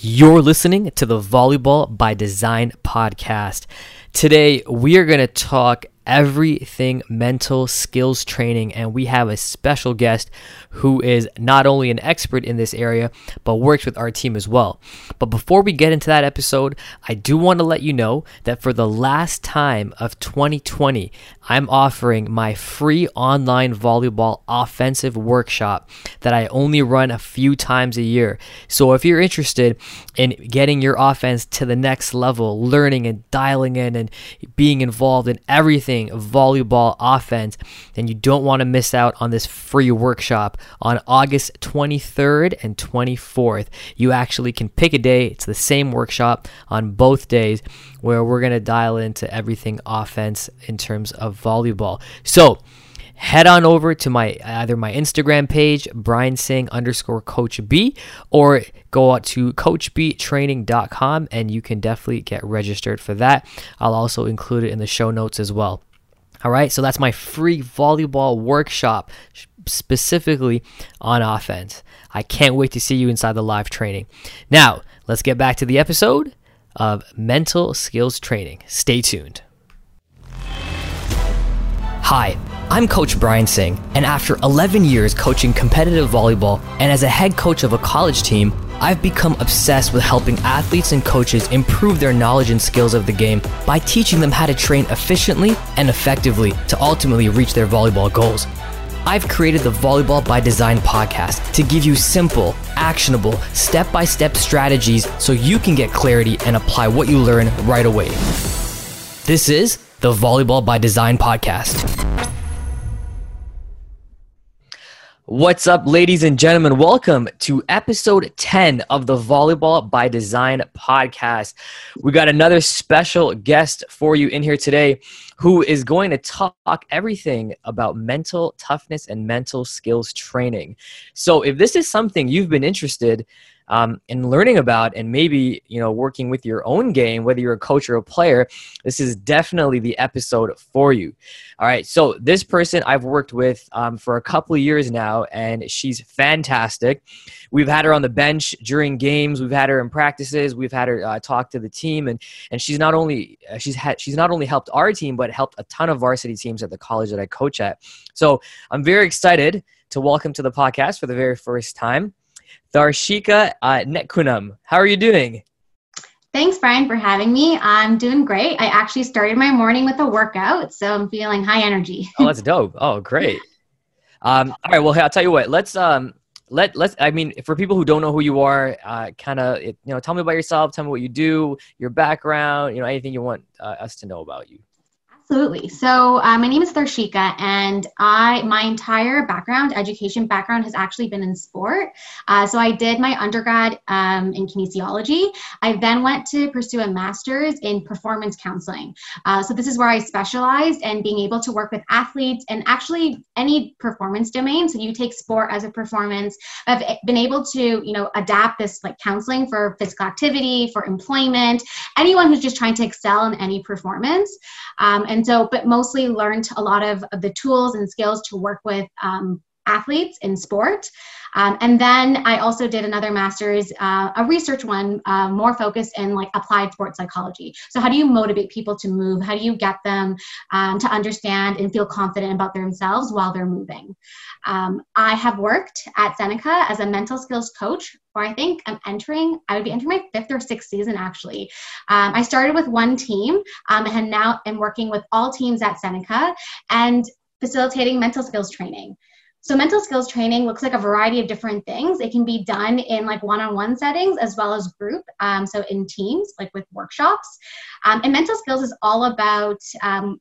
You're listening to the Volleyball by Design podcast. Today, we are going to talk everything mental skills training. And we have a special guest who is not only an expert in this area, but works with our team as well. But before we get into that episode, I do want to let you know that for the last time of 2020, I'm offering my free online volleyball offensive workshop that I only run a few times a year. So if you're interested in getting your offense to the next level, learning and dialing in and being involved in everything volleyball offense, then you don't want to miss out on this free workshop on August 23rd and 24th. You actually can pick a day, it's the same workshop on both days where we're going to dial into everything offense in terms of volleyball. So, head on over to my either my Instagram page, Brian Singh underscore Coach B, or go out to CoachBTraining.com and you can definitely get registered for that. I'll also include it in the show notes as well. All right, so that's my free volleyball workshop specifically on offense. I can't wait to see you inside the live training. Now, let's get back to the episode of mental skills training. Stay tuned. Hi, I'm Coach Brian Singh, and after 11 years coaching competitive volleyball and as a head coach of a college team, I've become obsessed with helping athletes and coaches improve their knowledge and skills of the game by teaching them how to train efficiently and effectively to ultimately reach their volleyball goals. I've created the Volleyball by Design podcast to give you simple, actionable, step by step strategies so you can get clarity and apply what you learn right away. This is the Volleyball by Design podcast. What's up, ladies and gentlemen? Welcome to episode 10 of the Volleyball by Design podcast. We got another special guest for you in here today who is going to talk everything about mental toughness and mental skills training. So, if this is something you've been interested um, and learning about and maybe you know working with your own game whether you're a coach or a player this is definitely the episode for you. All right so this person i've worked with um, for a couple of years now and she's fantastic. We've had her on the bench during games. We've had her in practices. We've had her uh, talk to the team and and she's not only uh, she's had she's not only helped our team but helped a ton of varsity teams at the college that i coach at. So i'm very excited to welcome to the podcast for the very first time Tharsheka uh, Natkunam. How are you doing? Thanks, Brian, for having me. I'm doing great. I actually started my morning with a workout, so I'm feeling high energy. oh, that's dope. Oh, great. Um, all right. Well, hey, I'll tell you what. Let's um, let let's. I mean, for people who don't know who you are, uh, kind of, you know, tell me about yourself. Tell me what you do, your background. You know, anything you want uh, us to know about you. Absolutely. So uh, my name is Tharsheka, and I my entire background, education background, has actually been in sport. Uh, so I did my undergrad um, in kinesiology. I then went to pursue a master's in performance counseling. Uh, so this is where I specialized in being able to work with athletes and actually any performance domain. So you take sport as a performance. I've been able to you know adapt this like counseling for physical activity, for employment, anyone who's just trying to excel in any performance. Um, and so, but mostly learned a lot of, of the tools and skills to work with um, athletes in sport. Um, and then I also did another master's, uh, a research one, uh, more focused in like applied sports psychology. So how do you motivate people to move? How do you get them um, to understand and feel confident about themselves while they're moving? Um, I have worked at Seneca as a mental skills coach for I think I'm entering, I would be entering my fifth or sixth season actually. Um, I started with one team um, and now I'm working with all teams at Seneca and facilitating mental skills training. So mental skills training looks like a variety of different things. It can be done in like one-on-one settings as well as group. Um, so in teams, like with workshops. Um, and mental skills is all about um,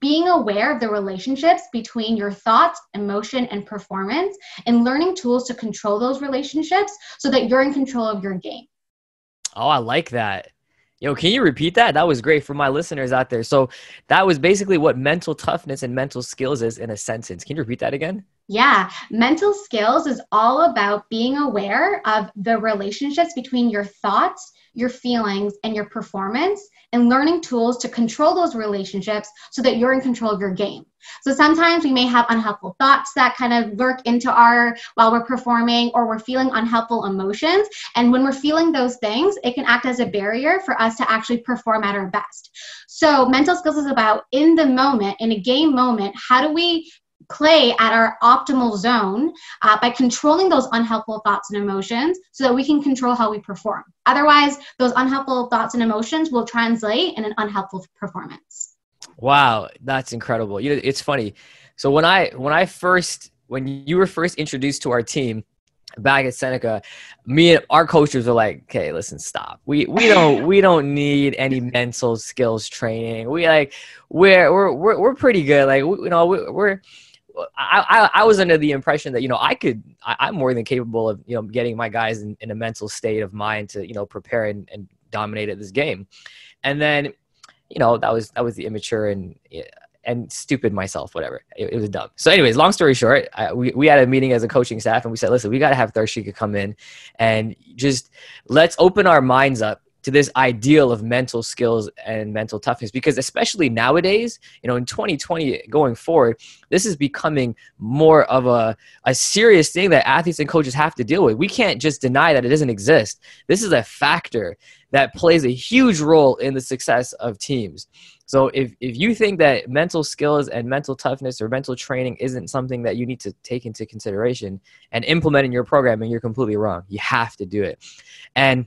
being aware of the relationships between your thoughts, emotion, and performance, and learning tools to control those relationships so that you're in control of your game. Oh, I like that. Yo, can you repeat that? That was great for my listeners out there. So, that was basically what mental toughness and mental skills is in a sentence. Can you repeat that again? Yeah, mental skills is all about being aware of the relationships between your thoughts, your feelings, and your performance, and learning tools to control those relationships so that you're in control of your game. So sometimes we may have unhelpful thoughts that kind of lurk into our while we're performing, or we're feeling unhelpful emotions. And when we're feeling those things, it can act as a barrier for us to actually perform at our best. So mental skills is about in the moment, in a game moment, how do we play at our optimal zone uh, by controlling those unhelpful thoughts and emotions so that we can control how we perform. Otherwise, those unhelpful thoughts and emotions will translate in an unhelpful performance. Wow, that's incredible. You know, it's funny. So when I when I first when you were first introduced to our team back at Seneca, me and our coaches were like, "Okay, listen, stop. We we don't we don't need any mental skills training. We like we're we're we're, we're pretty good. Like we, you know we, we're I, I, I was under the impression that you know I could I, am more than capable of you know getting my guys in, in a mental state of mind to you know prepare and, and dominate at this game, and then you know that was that was the immature and and stupid myself whatever it, it was dumb. So anyways, long story short, I, we we had a meeting as a coaching staff and we said, listen, we got to have Tharsheka come in and just let's open our minds up to this ideal of mental skills and mental toughness because especially nowadays you know in 2020 going forward this is becoming more of a, a serious thing that athletes and coaches have to deal with. We can't just deny that it doesn't exist. This is a factor that plays a huge role in the success of teams. So if, if you think that mental skills and mental toughness or mental training isn't something that you need to take into consideration and implement in your programming you're completely wrong. You have to do it. And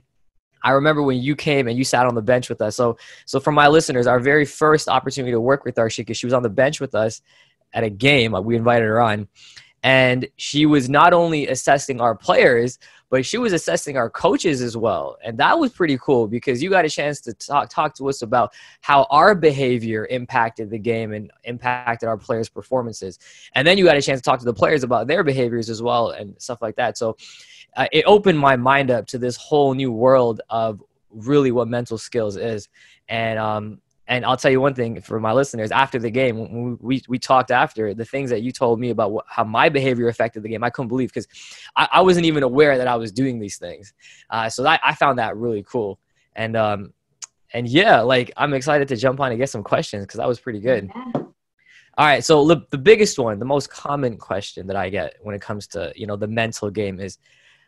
I remember when you came and you sat on the bench with us. So, so for my listeners, our very first opportunity to work with Tharsheka, she was on the bench with us at a game. We invited her on, and she was not only assessing our players, but she was assessing our coaches as well. And that was pretty cool because you got a chance to talk talk to us about how our behavior impacted the game and impacted our players' performances. And then you got a chance to talk to the players about their behaviors as well and stuff like that. So uh, it opened my mind up to this whole new world of really what mental skills is. And um, and I'll tell you one thing for my listeners after the game, we, we talked after the things that you told me about what, how my behavior affected the game, I couldn't believe because I, I, wasn't even aware that I was doing these things. Uh, so that, I found that really cool. And, um, and yeah, like I'm excited to jump on and get some questions because that was pretty good. Yeah. All right. So the, the biggest one, the most common question that I get when it comes to, you know, the mental game is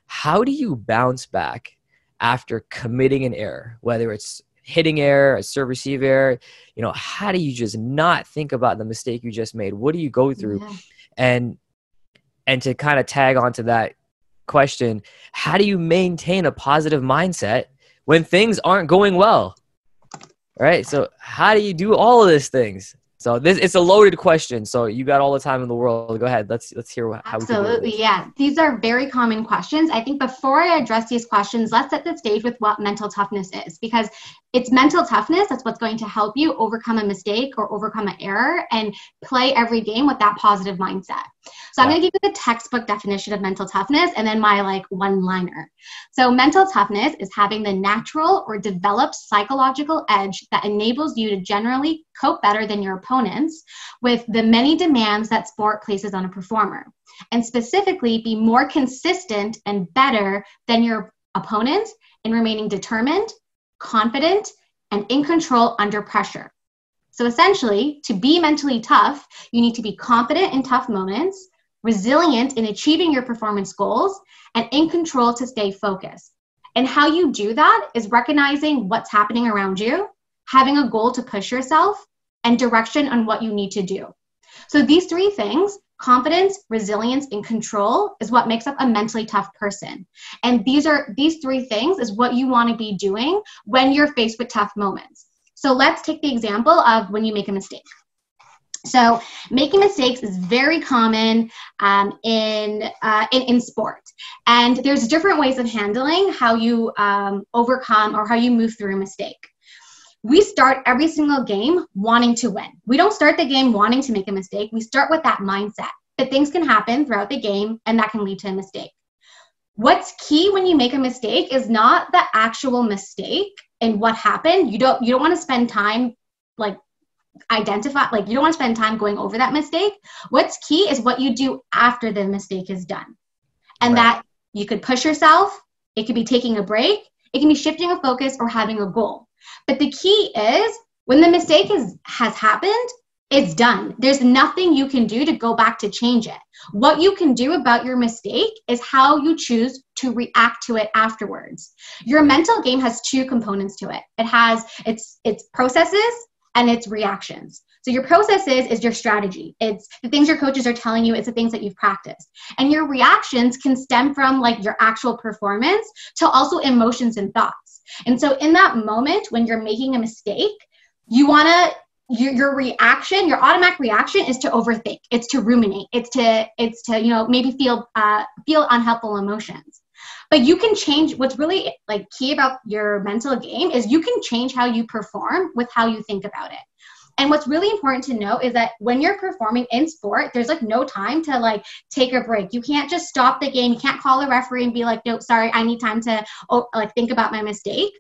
how do you bounce back after committing an error, whether it's hitting error, a serve receive error, you know, how do you just not think about the mistake you just made? What do you go through? Yeah. And and to kind of tag onto that question, how do you maintain a positive mindset when things aren't going well? Right? So how do you do all of these things? So this it's a loaded question. So you got all the time in the world. Go ahead. Let's let's hear how Absolutely, yeah. These are very common questions. I think before I address these questions, let's set the stage with what mental toughness is because it's mental toughness that's what's going to help you overcome a mistake or overcome an error and play every game with that positive mindset. So I'm going to give you the textbook definition of mental toughness and then my like one liner. So mental toughness is having the natural or developed psychological edge that enables you to generally cope better than your opponents with the many demands that sport places on a performer and specifically be more consistent and better than your opponents in remaining determined confident, and in control under pressure. So essentially, to be mentally tough, you need to be confident in tough moments, resilient in achieving your performance goals, and in control to stay focused. And how you do that is recognizing what's happening around you, having a goal to push yourself, and direction on what you need to do. So these three things confidence resilience and control is what makes up a mentally tough person and these are these three things is what you want to be doing when you're faced with tough moments so let's take the example of when you make a mistake so making mistakes is very common um, in, uh, in, in sport, and there's different ways of handling how you um, overcome or how you move through a mistake we start every single game wanting to win. We don't start the game wanting to make a mistake. We start with that mindset that things can happen throughout the game and that can lead to a mistake. What's key when you make a mistake is not the actual mistake and what happened. You don't you don't want to spend time like identify like you don't want to spend time going over that mistake what's key is what you do after the mistake is done and right. that you could push yourself it could be taking a break it can be shifting a focus or having a goal but the key is when the mistake is, has happened it's done there's nothing you can do to go back to change it what you can do about your mistake is how you choose to react to it afterwards your mental game has two components to it it has its its processes and its reactions. So your processes is your strategy. It's the things your coaches are telling you, it's the things that you've practiced. And your reactions can stem from like your actual performance to also emotions and thoughts. And so in that moment when you're making a mistake, you want to your, your reaction your automatic reaction is to overthink it's to ruminate it's to it's to you know maybe feel uh, feel unhelpful emotions but you can change what's really like key about your mental game is you can change how you perform with how you think about it and what's really important to know is that when you're performing in sport, there's like no time to like take a break. You can't just stop the game. You can't call a referee and be like, "Nope, sorry, I need time to oh, like think about my mistake."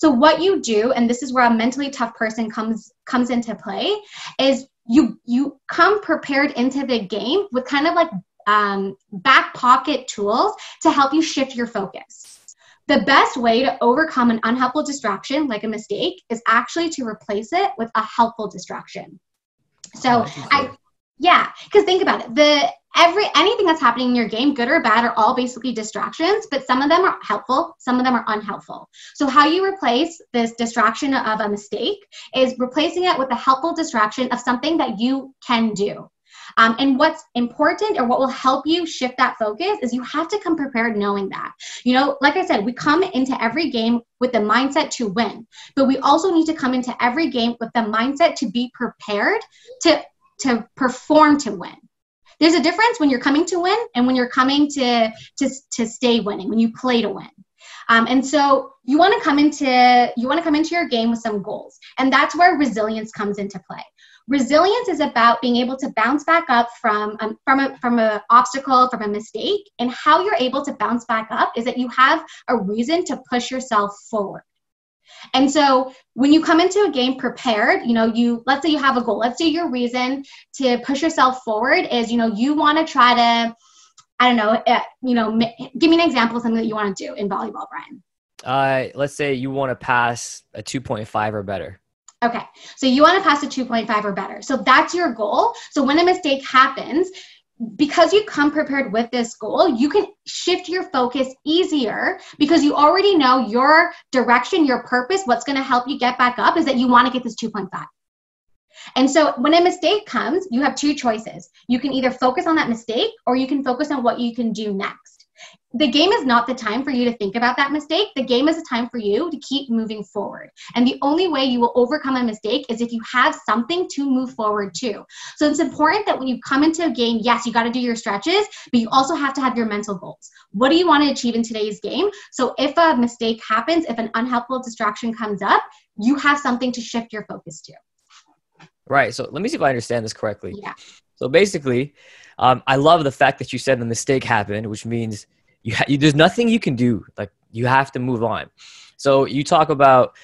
So what you do, and this is where a mentally tough person comes comes into play, is you you come prepared into the game with kind of like um, back pocket tools to help you shift your focus. The best way to overcome an unhelpful distraction, like a mistake, is actually to replace it with a helpful distraction. So, I, yeah, because think about it. The every anything that's happening in your game, good or bad, are all basically distractions, but some of them are helpful, some of them are unhelpful. So, how you replace this distraction of a mistake is replacing it with a helpful distraction of something that you can do. Um, and what's important or what will help you shift that focus is you have to come prepared knowing that. You know, like I said, we come into every game with the mindset to win, but we also need to come into every game with the mindset to be prepared to, to perform to win. There's a difference when you're coming to win and when you're coming to to, to stay winning when you play to win. Um, and so you want to come into you want to come into your game with some goals and that's where resilience comes into play. Resilience is about being able to bounce back up from um, from a from an obstacle, from a mistake, and how you're able to bounce back up is that you have a reason to push yourself forward. And so when you come into a game prepared, you know, you let's say you have a goal. Let's say your reason to push yourself forward is, you know, you want to try to I don't know, uh, you know, give me an example of something that you want to do in volleyball, Brian. Uh, let's say you want to pass a 2.5 or better. Okay, so you want to pass a 2.5 or better. So that's your goal. So when a mistake happens, because you come prepared with this goal, you can shift your focus easier because you already know your direction, your purpose, what's going to help you get back up is that you want to get this 2.5. And so when a mistake comes, you have two choices. You can either focus on that mistake or you can focus on what you can do next the game is not the time for you to think about that mistake. The game is a time for you to keep moving forward. And the only way you will overcome a mistake is if you have something to move forward to. So it's important that when you come into a game, yes, you got to do your stretches, but you also have to have your mental goals. What do you want to achieve in today's game? So if a mistake happens, if an unhelpful distraction comes up, you have something to shift your focus to. Right. So let me see if I understand this correctly. Yeah. So basically, um, I love the fact that you said the mistake happened, which means you, ha- you there's nothing you can do like you have to move on. So you talk about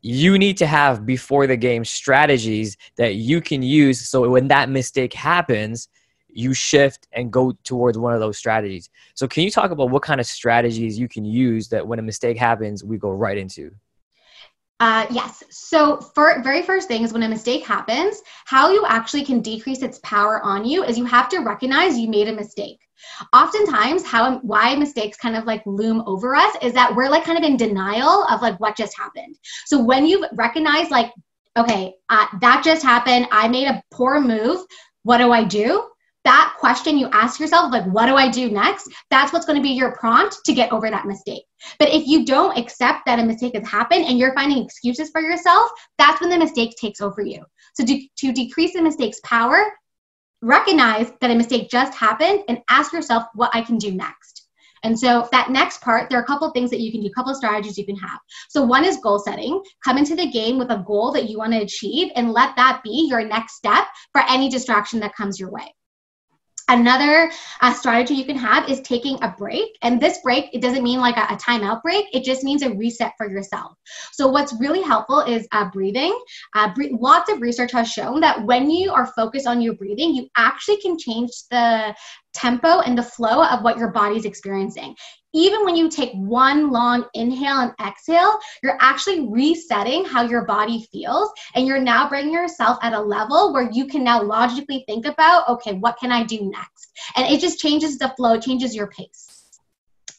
you need to have before the game strategies that you can use so when that mistake happens you shift and go towards one of those strategies. So can you talk about what kind of strategies you can use that when a mistake happens we go right into uh, yes. So, for very first thing is when a mistake happens, how you actually can decrease its power on you is you have to recognize you made a mistake. Oftentimes, how why mistakes kind of like loom over us is that we're like kind of in denial of like what just happened. So when you recognize like, okay, uh, that just happened, I made a poor move. What do I do? That question you ask yourself, like, what do I do next? That's what's going to be your prompt to get over that mistake. But if you don't accept that a mistake has happened and you're finding excuses for yourself, that's when the mistake takes over you. So, to, to decrease the mistake's power, recognize that a mistake just happened and ask yourself what I can do next. And so that next part, there are a couple things that you can do, a couple strategies you can have. So one is goal setting. Come into the game with a goal that you want to achieve and let that be your next step for any distraction that comes your way. Another uh, strategy you can have is taking a break. And this break, it doesn't mean like a, a timeout break, it just means a reset for yourself. So, what's really helpful is uh, breathing. Uh, bre- lots of research has shown that when you are focused on your breathing, you actually can change the tempo and the flow of what your body's experiencing. Even when you take one long inhale and exhale, you're actually resetting how your body feels. And you're now bringing yourself at a level where you can now logically think about, okay, what can I do next? And it just changes the flow, changes your pace.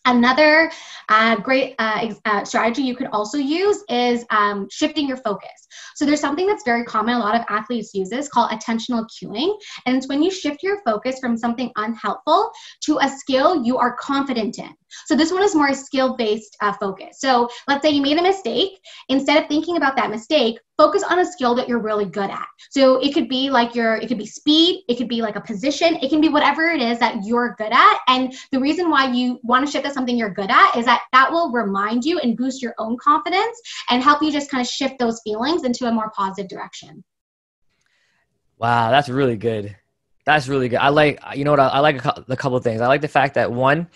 Another uh, great uh, uh, strategy you could also use is um, shifting your focus. So there's something that's very common, a lot of athletes use this called attentional cueing. And it's when you shift your focus from something unhelpful to a skill you are confident in. So this one is more skill-based uh, focus. So let's say you made a mistake. Instead of thinking about that mistake, focus on a skill that you're really good at. So it could be like your, it could be speed, it could be like a position, it can be whatever it is that you're good at. And the reason why you want to shift to something you're good at is that that will remind you and boost your own confidence and help you just kind of shift those feelings into a more positive direction. Wow, that's really good. That's really good. I like, you know what? I, I like a, a couple of things. I like the fact that one,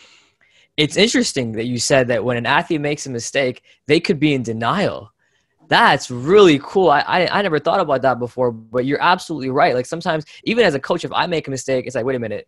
it's interesting that you said that when an athlete makes a mistake, they could be in denial. That's really cool. I, I, I never thought about that before, but you're absolutely right. Like sometimes, even as a coach, if I make a mistake, it's like, wait a minute,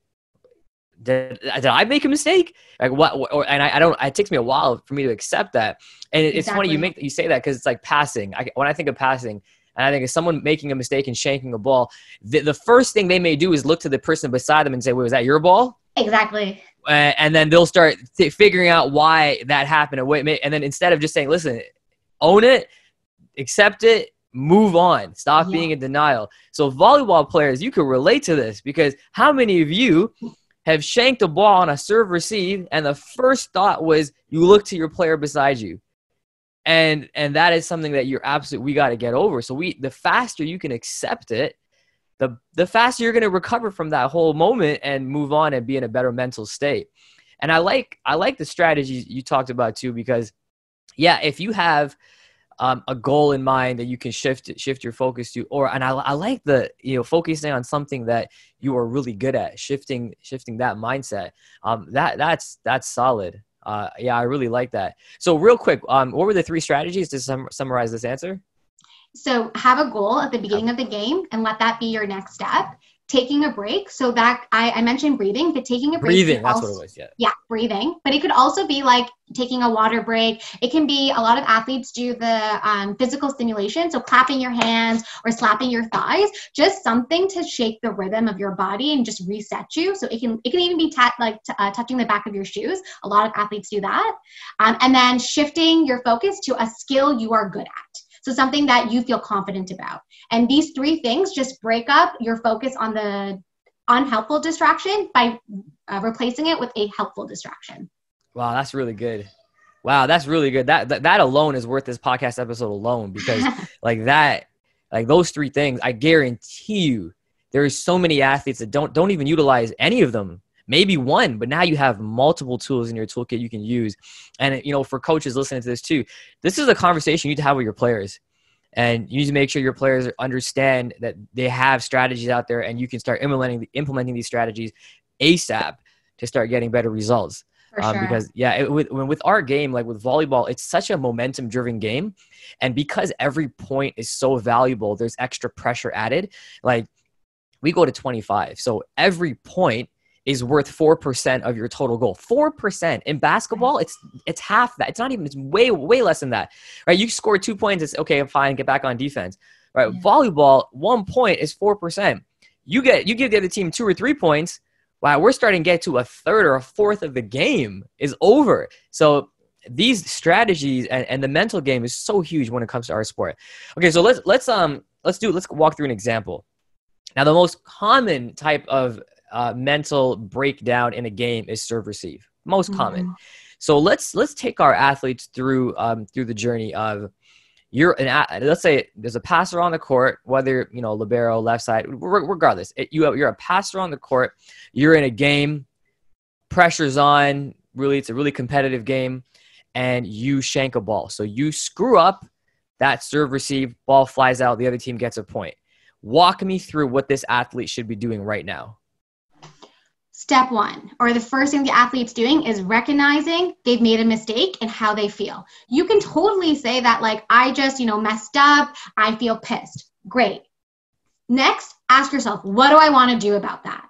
did, did I make a mistake? Like what? Or, and I, I, don't. It takes me a while for me to accept that. And it's exactly. funny you make you say that because it's like passing. I, when I think of passing, and I think if someone making a mistake and shanking a ball, the, the first thing they may do is look to the person beside them and say, "Wait, was that your ball?" Exactly Uh, and then they'll start th- figuring out why that happened. And then instead of just saying listen own it accept it move on. Stop yeah. being in denial. So volleyball players you can relate to this because how many of you have shanked a ball on a serve receive and the first thought was you look to your player beside you. And and that is something that you're absolutely we got to get over. So we the faster you can accept it the the faster you're going to recover from that whole moment and move on and be in a better mental state. And I like I like the strategies you talked about too because yeah, if you have um, a goal in mind that you can shift shift your focus to, or and I, I like the you know focusing on something that you are really good at, shifting shifting that mindset. Um, that that's that's solid. Uh, yeah, I really like that. So real quick, um, what were the three strategies to sum- summarize this answer? So have a goal at the beginning of the game and let that be your next step. Taking a break. So that I, I mentioned breathing, but taking a break. Breathing, that's also, what it was. Yeah. Yeah, breathing. But it could also be like taking a water break. It can be a lot of athletes do the um, physical stimulation. So clapping your hands or slapping your thighs, just something to shake the rhythm of your body and just reset you. So it can it can even be t- like t- uh, touching the back of your shoes. A lot of athletes do that. Um, and then shifting your focus to a skill you are good at. So something that you feel confident about. And these three things just break up your focus on the unhelpful distraction by uh, replacing it with a helpful distraction. Wow, that's really good. Wow, that's really good. That that, that alone is worth this podcast episode alone because like that like those three things, I guarantee you there is so many athletes that don't don't even utilize any of them maybe one, but now you have multiple tools in your toolkit you can use. And, you know, for coaches listening to this too, this is a conversation you need to have with your players. And you need to make sure your players understand that they have strategies out there and you can start implementing, implementing these strategies ASAP to start getting better results. Um, sure. Because yeah, it, with with our game, like with volleyball, it's such a momentum driven game, and because every point is so valuable, there's extra pressure added. Like we go to 25, so every point is worth 4% of your total goal. 4%. In basketball, it's it's half that. It's not even it's way way less than that. Right? You score 2 points, it's okay, fine, get back on defense. Right? Yeah. Volleyball, 1 point is 4%. You get you give the other team 2 or 3 points, wow, we're starting to get to a third or a fourth of the game is over. So these strategies and, and the mental game is so huge when it comes to our sport. Okay, so let's let's um let's do let's walk through an example. Now, the most common type of uh, mental breakdown in a game is serve receive. Most mm-hmm. common. So let's let's take our athletes through um, through the journey of you're an let's say there's a passer on the court, whether you know libero, left side, regardless, it, you you're a passer on the court. You're in a game, pressure's on. Really, it's a really competitive game, and you shank a ball. So you screw up that serve receive, ball flies out, the other team gets a point. Walk me through what this athlete should be doing right now. Step one, or the first thing the athlete's doing is recognizing they've made a mistake and how they feel. You can totally say that, like, I just, you know, messed up, I feel pissed. Great. Next, ask yourself, what do I want to do about that?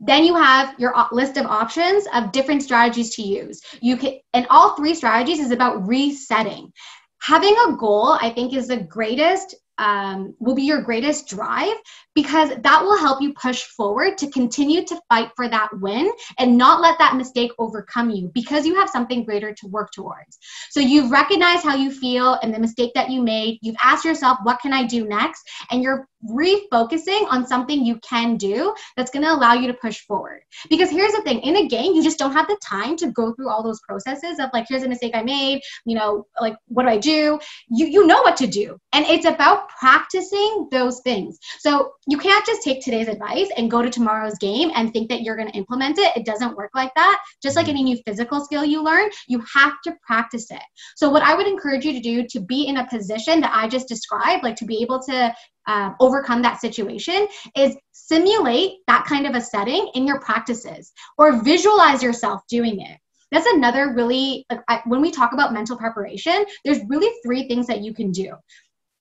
Then you have your list of options of different strategies to use. You can, and all three strategies is about resetting. Having a goal, I think, is the greatest um, will be your greatest drive because that will help you push forward to continue to fight for that win and not let that mistake overcome you because you have something greater to work towards. So you've recognized how you feel and the mistake that you made. You've asked yourself, what can I do next? And you're refocusing on something you can do that's going to allow you to push forward. Because here's the thing in a game, you just don't have the time to go through all those processes of like, here's a mistake I made, you know, like, what do I do? You, you know what to do. And it's about practicing those things. So you can't just take today's advice and go to tomorrow's game and think that you're going to implement it. It doesn't work like that. Just like mm-hmm. any new physical skill you learn, you have to practice it. So, what I would encourage you to do to be in a position that I just described, like to be able to uh, overcome that situation, is simulate that kind of a setting in your practices or visualize yourself doing it that's another really like I, when we talk about mental preparation there's really three things that you can do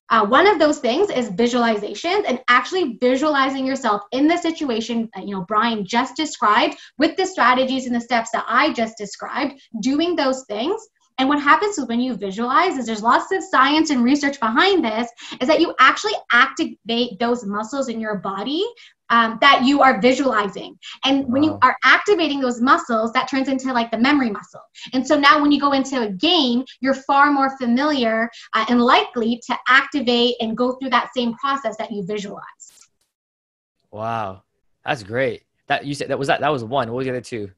uh, one of those things is visualizations and actually visualizing yourself in the situation that you know Brian just described with the strategies and the steps that I just described, doing those things. And what happens is when you visualize is there's lots of science and research behind this is that you actually activate those muscles in your body um, that you are visualizing. And when you are activating those muscles, that turns into like the memory muscle. And so now when you go into a game, you're far more familiar uh, and likely to activate and go through that same process that you visualize. Wow, that's great. That you said that was that that was one. What was the other two?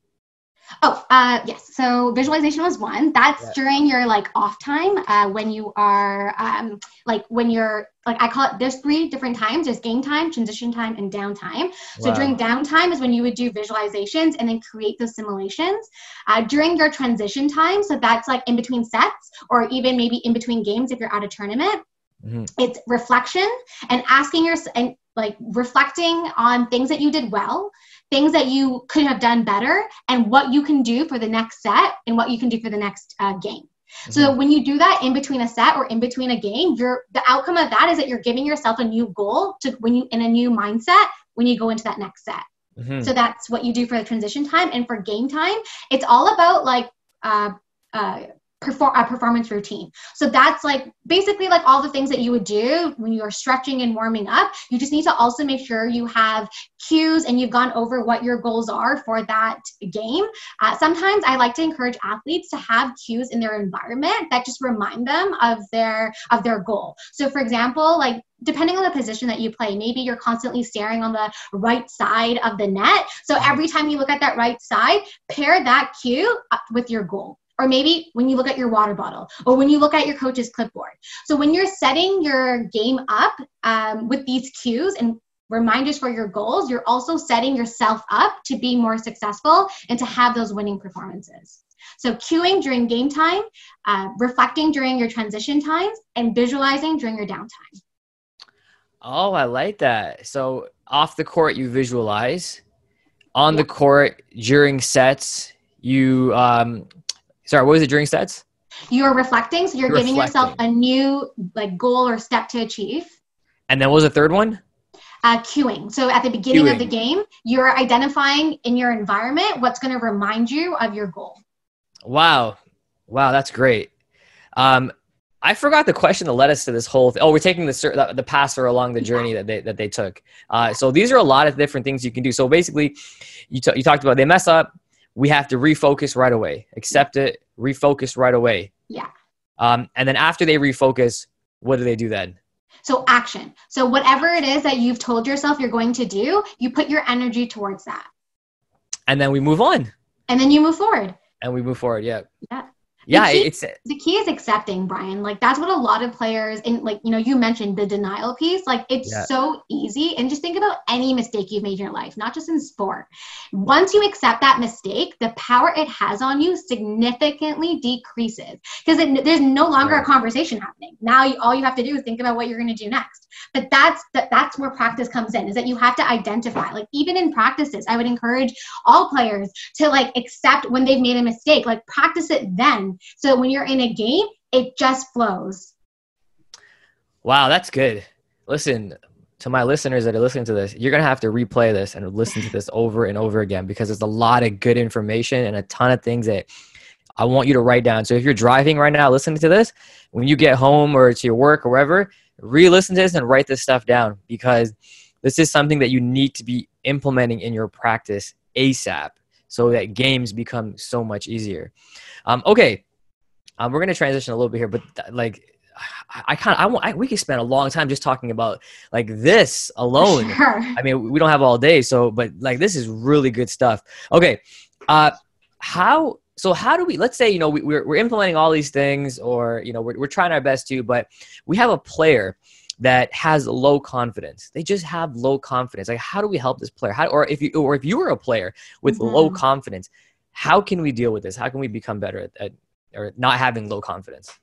Oh, uh, yes. So visualization was one. That's yeah. during your like off time uh, when you are um, like when you're like I call it. There's three different times. There's game time, transition time, and downtime. So wow. during downtime is when you would do visualizations and then create those simulations. Uh, during your transition time, so that's like in between sets or even maybe in between games if you're at a tournament. Mm-hmm. It's reflection and asking your and like reflecting on things that you did well things that you could have done better and what you can do for the next set and what you can do for the next uh, game. Mm-hmm. So when you do that in between a set or in between a game, you're the outcome of that is that you're giving yourself a new goal to when you in a new mindset when you go into that next set. Mm-hmm. So that's what you do for the transition time and for game time. It's all about like uh, uh, perform a performance routine. So that's like basically like all the things that you would do when you are stretching and warming up. You just need to also make sure you have cues and you've gone over what your goals are for that game. Uh, sometimes I like to encourage athletes to have cues in their environment that just remind them of their of their goal. So for example, like depending on the position that you play, maybe you're constantly staring on the right side of the net. So every time you look at that right side, pair that cue with your goal or maybe when you look at your water bottle or when you look at your coach's clipboard. So when you're setting your game up um, with these cues and reminders for your goals you're also setting yourself up to be more successful and to have those winning performances. So cueing during game time uh, reflecting during your transition times and visualizing during your downtime. Oh i like that. So off the court you visualize. On yeah. the court during sets you um, Sorry, what was it during sets? You're reflecting, so you're reflecting. giving yourself a new like goal or step to achieve. And then what was the third one? Uh, cueing. So at the beginning cueing. of the game, you're identifying in your environment what's going to remind you of your goal. Wow, wow, that's great. Um, I forgot the question that led us to this whole. Th- oh, we're taking the the passer along the journey that they that they took. Uh, so these are a lot of different things you can do. So basically, you t- you talked about they mess up, we have to refocus right away. Accept it, refocus right away. Yeah. Um, and then after they refocus, what do they do then? So action. So whatever it is that you've told yourself you're going to do, you put your energy towards that. And then we move on. And then you move forward. And we move forward. Yeah. Yeah. Yeah key, it's the key is accepting brian. Like that's what a lot of players and like you know you mentioned the denial piece like it's yeah. so easy and just think about any mistake you've made in your life not just in sport. Once you accept that mistake the power it has on you significantly decreases because there's no longer a conversation happening. Now you, all you have to do is think about what you're going to do next. But that's that, that's where practice comes in is that you have to identify like even in practices i would encourage all players to like accept when they've made a mistake like practice it then so when you're in a game it just flows. Wow that's good. Listen to my listeners that are listening to this you're going to have to replay this and listen to this over and over again because there's a lot of good information and a ton of things that I want you to write down. So if you're driving right now, listening to this, when you get home or to your work or wherever, re-listen to this and write this stuff down because this is something that you need to be implementing in your practice ASAP so that games become so much easier. Um, okay, um, we're gonna transition a little bit here, but th- like I, I kind of I, want, I, we could spend a long time just talking about like this alone. Sure. I mean, we don't have all day, so but like this is really good stuff. Okay, uh, how so how do we let's say you know we, are we're, we're implementing all these things or you know we're, we're trying our best to but we have a player that has low confidence they just have low confidence like how do we help this player how or if you or if you were a player with mm-hmm. low confidence how can we deal with this how can we become better at, at or not having low confidence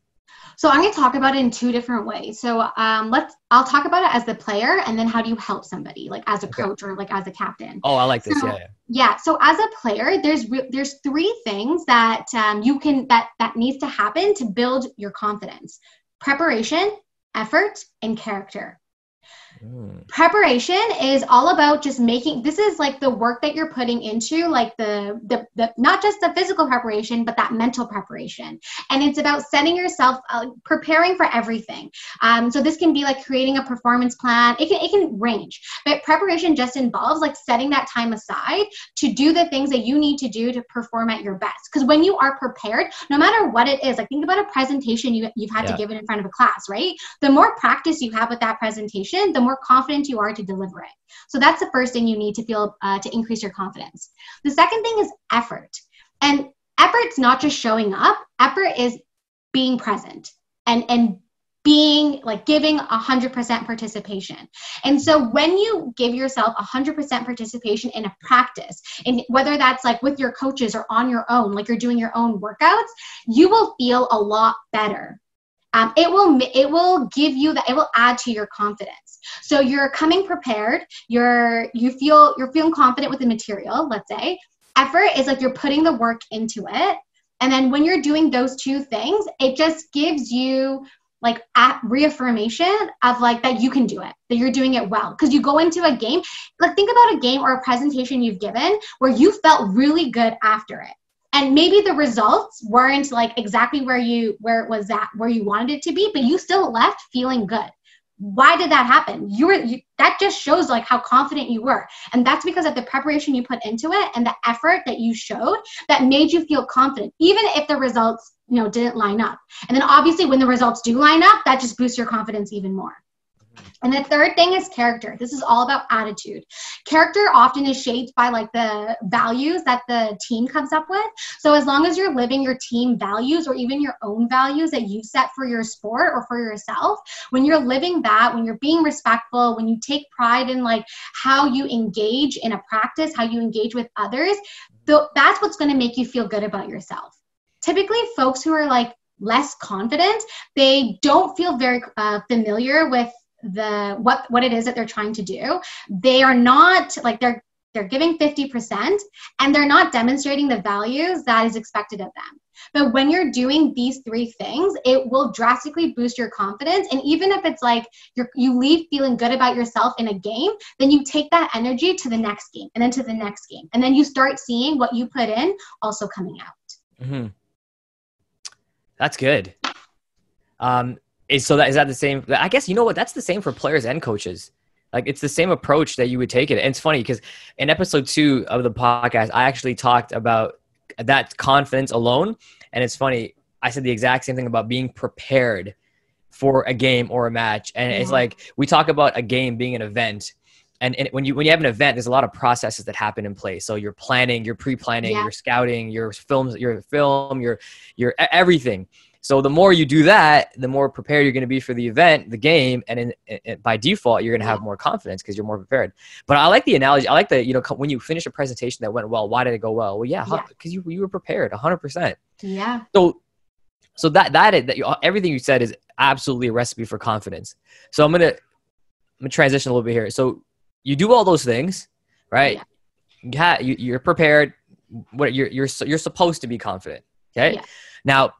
so I'm going to talk about it in two different ways. So um, let's I'll talk about it as the player, and then how do you help somebody, like as a okay. coach or like as a captain. Oh, I like this. So, yeah, yeah. Yeah. So as a player, there's re- there's three things that um, you can that that needs to happen to build your confidence: preparation, effort, and character. Mm. Preparation is all about just making this is like the work that you're putting into like the, the the not just the physical preparation but that mental preparation. And it's about setting yourself uh, preparing for everything. Um, so this can be like creating a performance plan. It can it can range but preparation just involves like setting that time aside to do the things that you need to do to perform at your best. Because when you are prepared no matter what it is like think about a presentation you, you've had yeah. to give it in front of a class right? The more practice you have with that presentation the more more confident you are to deliver it. So that's the first thing you need to feel uh, to increase your confidence. The second thing is effort. And effort's not just showing up, effort is being present and, and being like giving 100% participation. And so when you give yourself 100% participation in a practice, and whether that's like with your coaches or on your own, like you're doing your own workouts, you will feel a lot better. Um, it will it will give you that it will add to your confidence. So you're coming prepared. You're you feel you're feeling confident with the material let's say. Effort is like you're putting the work into it. And then when you're doing those two things it just gives you like reaffirmation of like that you can do it that you're doing it well. Because you go into a game like think about a game or a presentation you've given where you felt really good after it and maybe the results weren't like exactly where you where it was at where you wanted it to be but you still left feeling good. Why did that happen? You were you, that just shows like how confident you were. And that's because of the preparation you put into it and the effort that you showed that made you feel confident even if the results you know didn't line up. And then obviously when the results do line up that just boosts your confidence even more and the third thing is character. This is all about attitude. Character often is shaped by like the values that the team comes up with. So as long as you're living your team values or even your own values that you set for your sport or for yourself, when you're living that, when you're being respectful, when you take pride in like how you engage in a practice, how you engage with others, that's what's going to make you feel good about yourself. Typically, folks who are like less confident, they don't feel very uh, familiar with the what what it is that they're trying to do. They are not like they're they're giving 50% and they're not demonstrating the values that is expected of them. But when you're doing these three things it will drastically boost your confidence. And even if it's like you you leave feeling good about yourself in a game then you take that energy to the next game and then to the next game. And then you start seeing what you put in also coming out. Mm-hmm. that's good. Um, is so that is that the same? I guess you know what that's the same for players and coaches. Like it's the same approach that you would take it. And it's funny because in episode two of the podcast, I actually talked about that confidence alone. And it's funny, I said the exact same thing about being prepared for a game or a match. And it's mm-hmm. like we talk about a game being an event and, and when you when you have an event, there's a lot of processes that happen in place. So you're planning, you're pre-planning, Yeah. you're scouting, your films, your film, your your everything. So the more you do that, the more prepared you're going to be for the event, the game, and in, in, by default, you're going to have more confidence because you're more prepared. But I like the analogy. I like the you know when you finish a presentation that went well, why did it go well? Well, yeah, Yeah. because you you were prepared, 100. percent Yeah. So so that that is, that you, everything you said is absolutely a recipe for confidence. So I'm gonna I'm gonna transition a little bit here. So you do all those things, right? You ha- you, you're prepared. What you're you're you're supposed to be confident. Okay. Yeah. Now,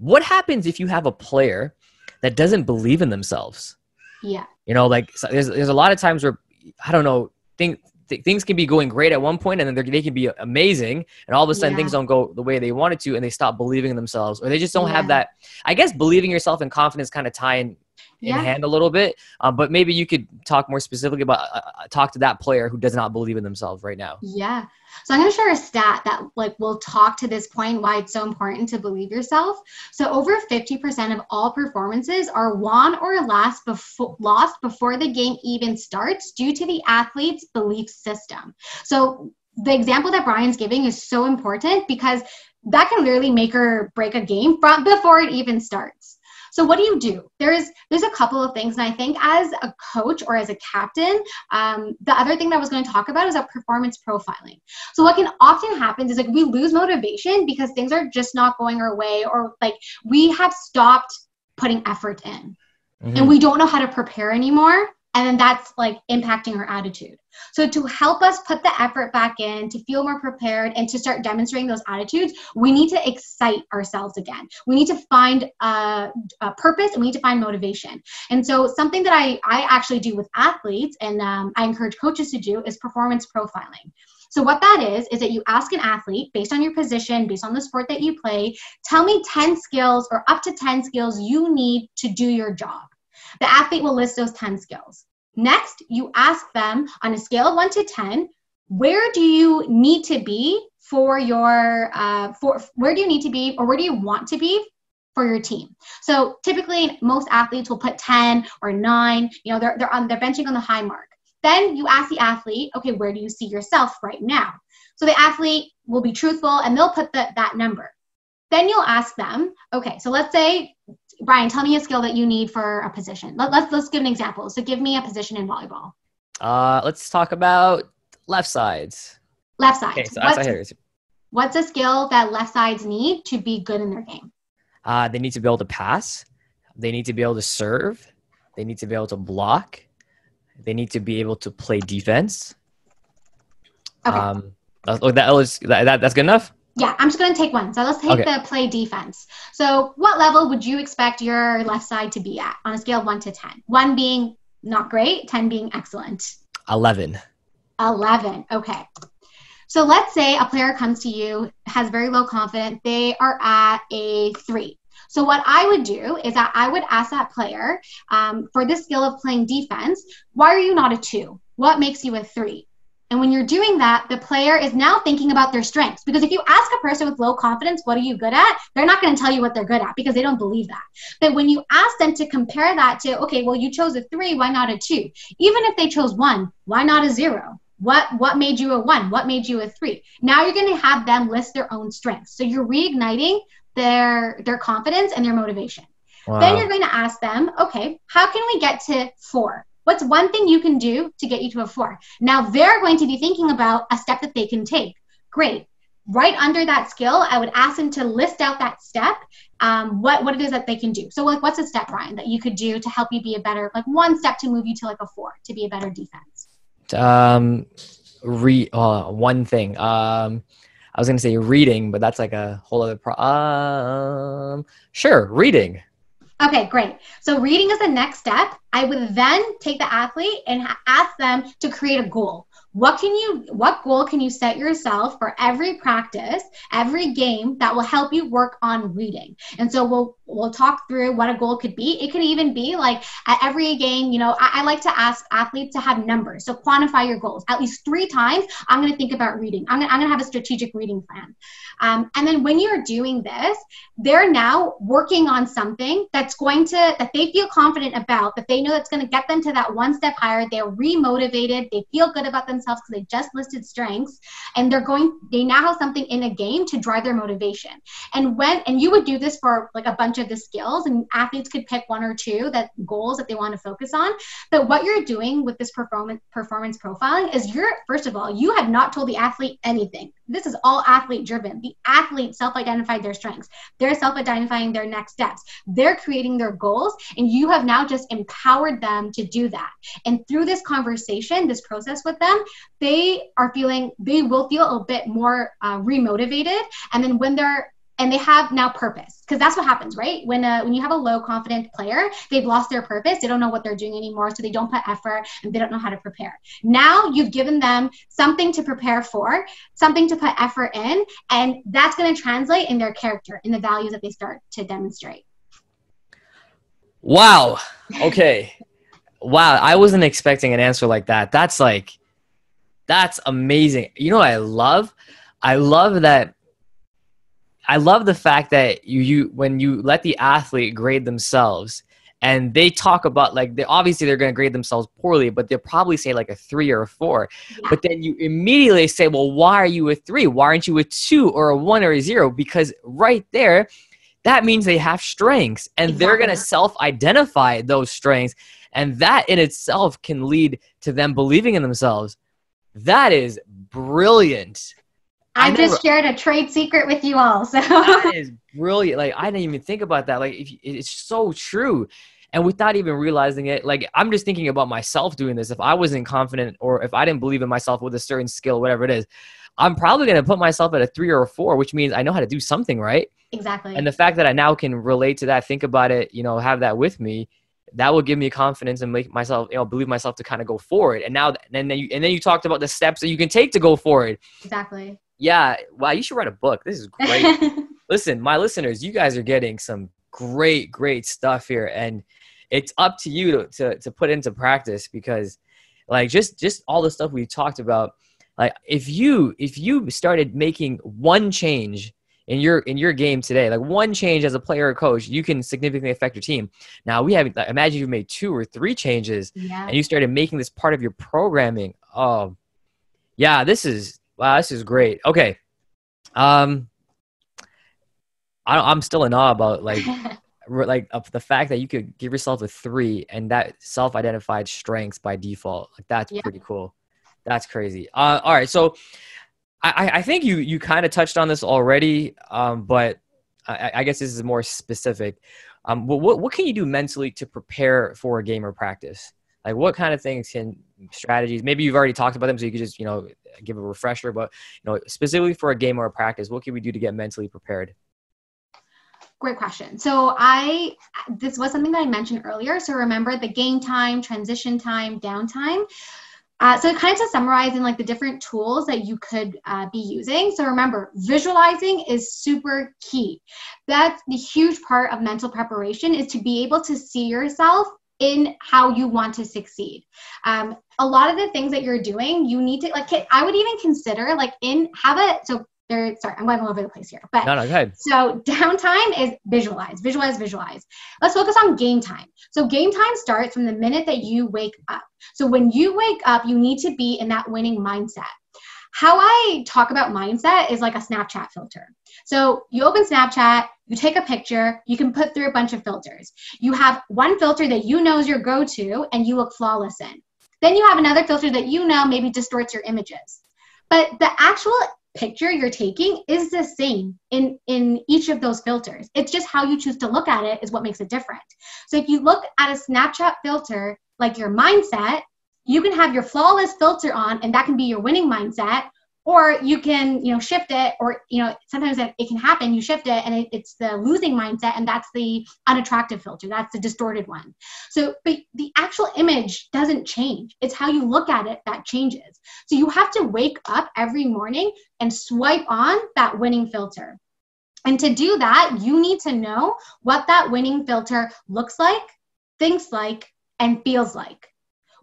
what happens if you have a player that doesn't believe in themselves? Yeah. You know, like so there's there's a lot of times where I don't know thing, th- things can be going great at one point and then they're- can be amazing and all of a sudden Yeah. things don't go the way they wanted to and they stop believing in themselves or they just don't have that. I guess believing yourself and confidence kind of tie in in Yeah. hand a little bit. Um, but maybe you could talk more specifically about uh, uh, talk to that player who does not believe in themselves right now. Yeah. So I'm going to share a stat that like will talk to this point why it's so important to believe yourself. So over 50% of all performances are won or lost before lost before the game even starts due to the athlete's belief system. So the example that Brian's giving is so important because that can literally make or break a game from before it even starts. So what do you do? There's there's a couple of things, and I think as a coach or as a captain, um, the other thing that I was going to talk about is a performance profiling. So what can often happen is like we lose motivation because things are just not going our way, or like we have stopped putting effort in, Mhm. and we don't know how to prepare anymore, and then that's like impacting our attitude. So to help us put the effort back in, to feel more prepared, and to start demonstrating those attitudes, we need to excite ourselves again. We need to find a, a purpose, and we need to find motivation. And so something that I, I actually do with athletes and um, I encourage coaches to do is performance profiling. So what that is, is that you ask an athlete based on your position, based on the sport that you play, tell me 10 skills or up to 10 skills you need to do your job. The athlete will list those 10 skills. Next, you ask them on a scale of one to 10, where do you need to be for your, uh, for where do you need to be or where do you want to be for your team. So typically most athletes will put 10 or 9, you know, they're they're on they're benching on the high mark. Then you ask the athlete, okay, where do you see yourself right now? So the athlete will be truthful and they'll put the, that number. Then you'll ask them, okay, so let's say Brian, tell me a skill that you need for a position. Let, let's let's give an example. So give me a position in volleyball. Uh, let's talk about left sides. Left sides. Okay, so what's, hitters. what's a skill that left sides need to be good in their game? Uh, they need to be able to pass. They need to be able to serve. They need to be able to block. They need to be able to play defense. Okay. Um, that, oh, that was that, that, that's good enough. Yeah, I'm just going to take one. So let's take Okay. the play defense. So, what level would you expect your left side to be at on a scale of 1 to 10? 1 being not great, 10 being excellent. Eleven. 11. Okay. So, let's say a player comes to you, has very low confidence, they are at a 3. So, what I would do is that I would ask that player um, for this skill of playing defense, why are you not a 2? What makes you a 3? And when you're doing that, the player is now thinking about their strengths. Because if you ask a person with low confidence, what are you good at? They're not going to tell you what they're good at because they don't believe that. But when you ask them to compare that to, okay, well, you chose a three, why not a two? Even if they chose one, why not a zero? What what made you a one? What made you a three? Now you're going to have them list their own strengths. So you're reigniting their their confidence and their motivation. Then you're going to ask them, okay, how can we get to four? What's one thing you can do to get you to a four? Now they're going to be thinking about a step that they can take. Great. Right under that skill, I would ask them to list out that step, um, what what it is that they can do. So, like, what's a step, Brian, that you could do to help you be a better, like, one step to move you to like a four to be a better defense? um, re uh, one thing. Um, I was gonna say reading, but that's like a whole other pro. Um, sure, reading. Okay, great. So reading is the next step. I would then take the athlete and ask them to create a goal. What can you what goal can you set yourself for every practice, every game that will help you work on reading? And so we'll we'll talk through what a goal could be. It could even be like at every game, you know, I, I like to ask athletes to have numbers. So quantify your goals. At least three times, I'm gonna think about reading. I'm gonna, I'm gonna have a strategic reading plan. Um, and then when you're doing this, they're now working on something that's going to that they feel confident about that they know that's going to get them to that one step higher they're remotivated they feel good about themselves because they just listed strengths and they're going they now have something in a game to drive their motivation. And when and you would do this for like a bunch of the skills and athletes could pick one or two that goals that they want to focus on. But what you're doing with this performance performance profiling is you're first of all you have not told the athlete anything this is all athlete driven. The athlete self-identified their strengths. They're self-identifying their next steps. They're creating their goals and you have now just empowered them to do that. And through this conversation this process with them they are feeling they will feel a bit more uh, remotivated. And then when they're and they have now purpose. Because that's what happens right? When uh, when you have a low confident player they've lost their purpose. They don't know what they're doing anymore so they don't put effort and they don't know how to prepare. Now you've given them something to prepare for something to put effort in and that's going to translate in their character in the values that they start to demonstrate. Wow. Okay. Wow i wasn't expecting an answer like that. That's like that's amazing. You know i love? I love that I love the fact that you you when you let the athlete grade themselves and they talk about like they obviously they're going to grade themselves poorly but they'll probably say like a three or a four. Yeah. but then you immediately say well why are you a three? Why aren't you a two or a one or a zero? Because right there that means they have strengths and exactly. they're going to self-identify those strengths and that in itself can lead to them believing in themselves. That is brilliant I, just shared a trade secret with you all. So that is brilliant. Like I didn't even think about that. Like if, it's so true, and without even realizing it, like I'm just thinking about myself doing this. If I wasn't confident or if I didn't believe in myself with a certain skill, whatever it is, I'm probably going to put myself at a three or a four, which means I know how to do something, right? Exactly. And the fact that I now can relate to that, think about it, you know, have that with me, that will give me confidence and make myself, you know, believe myself to kind of go forward. And now, and then you, and then you talked about the steps that you can take to go forward. Exactly. Yeah. Wow. You should write a book. This is great. Listen, my listeners, you guys are getting some great, great stuff here. And it's up to you to, to, to put into practice because like just, just all the stuff we talked about, like if you, if you started making one change in your in your game today like one change as a player or coach you can significantly affect your team now we have imagine you made two or three changes yeah. and you started making this part of your programming oh yeah this is Wow, this is great. Okay. Um, I, am still in awe about like, like the fact that you could give yourself a three and that self-identified strengths by default. Like that's yeah. pretty cool. That's crazy. Uh, all right, so I, I think you you kind of touched on this already, um, but I, I, guess this is more specific. Um, what, what what can you do mentally to prepare for a game or practice? Like what kind of things can strategies? Maybe you've already talked about them, so you could just you know give a refresher. But you know, specifically for a game or a practice, what can we do to get mentally prepared? Great question. So I this was something that I mentioned earlier. So remember the game time, transition time, downtime. Uh, so kind of to summarize in like the different tools that you could uh, be using. So remember, visualizing is super key. That's the huge part of mental preparation is to be able to see yourself in how you want to succeed. Um, a lot of the things that you're doing, you need to like. I would even consider like in have a so there. Sorry, I'm going all over the place here, but no, no, go ahead. So downtime is visualize, visualize, visualize. Let's focus on game time. So game time starts from the minute that you wake up. So when you wake up, you need to be in that winning mindset. How I talk about mindset is like a Snapchat filter. So you open Snapchat, you take a picture, you can put through a bunch of filters. You have one filter that you know is your go to and you look flawless in. Then you have another filter that you know maybe distorts your images. But the actual picture you're taking is the same in in each of those filters it's just how you choose to look at it is what makes it different so if you look at a snapchat filter like your mindset you can have your flawless filter on and that can be your winning mindset or you can you know shift it or you know sometimes it, can happen you shift it and it, it's the losing mindset and that's the unattractive filter that's the distorted one. So but the actual image doesn't change. It's how you look at it that changes. So you have to wake up every morning and swipe on that winning filter. And to do that you need to know what that winning filter looks like thinks like and feels like.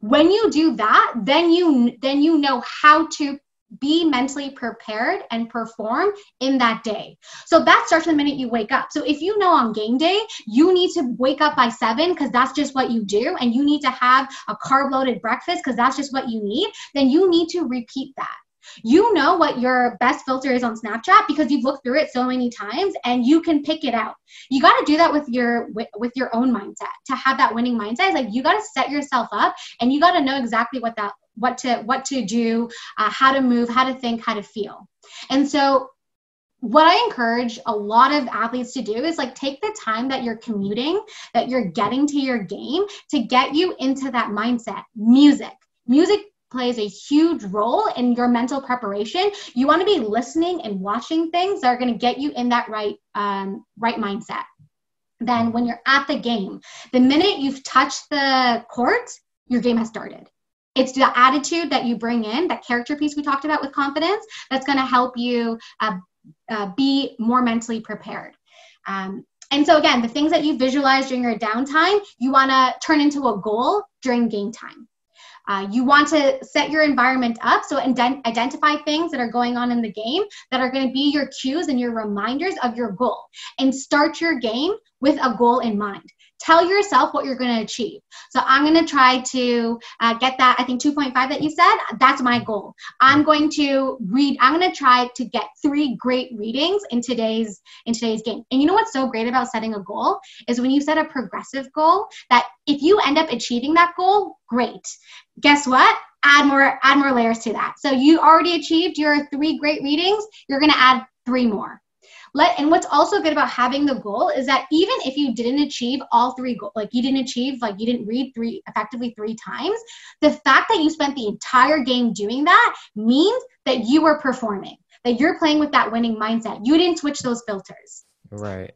When you do that then you then you know how to be mentally prepared and perform in that day. So that starts the minute you wake up. So if you know on game day, you need to wake up by seven because that's just what you do, and you need to have a carb loaded breakfast because that's just what you need, then you need to repeat that. You know what your best filter is on Snapchat because you've looked through it so many times and you can pick it out. You got to do that with your with, your own mindset. To have that winning mindset, like you got to set yourself up and you got to know exactly what that what to what to do, uh, how to move, how to think, how to feel. And so what I encourage a lot of athletes to do is like take the time that you're commuting, that you're getting to your game to get you into that mindset. Music. Music plays a huge role in your mental preparation. You want to be listening and watching things that are going to get you in that right um, right mindset. Then when you're at the game, the minute you've touched the court, your game has started. It's the attitude that you bring in, that character piece we talked about with confidence, that's going to help you uh, uh, be more mentally prepared. Um, and so, again, the things that you visualize during your downtime, you want to turn into a goal during game time. Uh, you want to set your environment up so ident- identify things that are going on in the game that are going to be your cues and your reminders of your goal and start your game with a goal in mind tell yourself what you're going to achieve. So I'm going to try to uh, get that, I think 2.5 that you said, that's my goal. I'm going to read, I'm going to try to get three great readings in today's, in today's game. And you know what's so great about setting a goal is when you set a progressive goal that if you end up achieving that goal, great. Guess what? Add more, add more layers to that. So you already achieved your three great readings. You're going to add three more let and what's also good about having the goal is that even if you didn't achieve all three goals like you didn't achieve like you didn't read three effectively three times the fact that you spent the entire game doing that means that you were performing that you're playing with that winning mindset. You didn't switch those filters. Right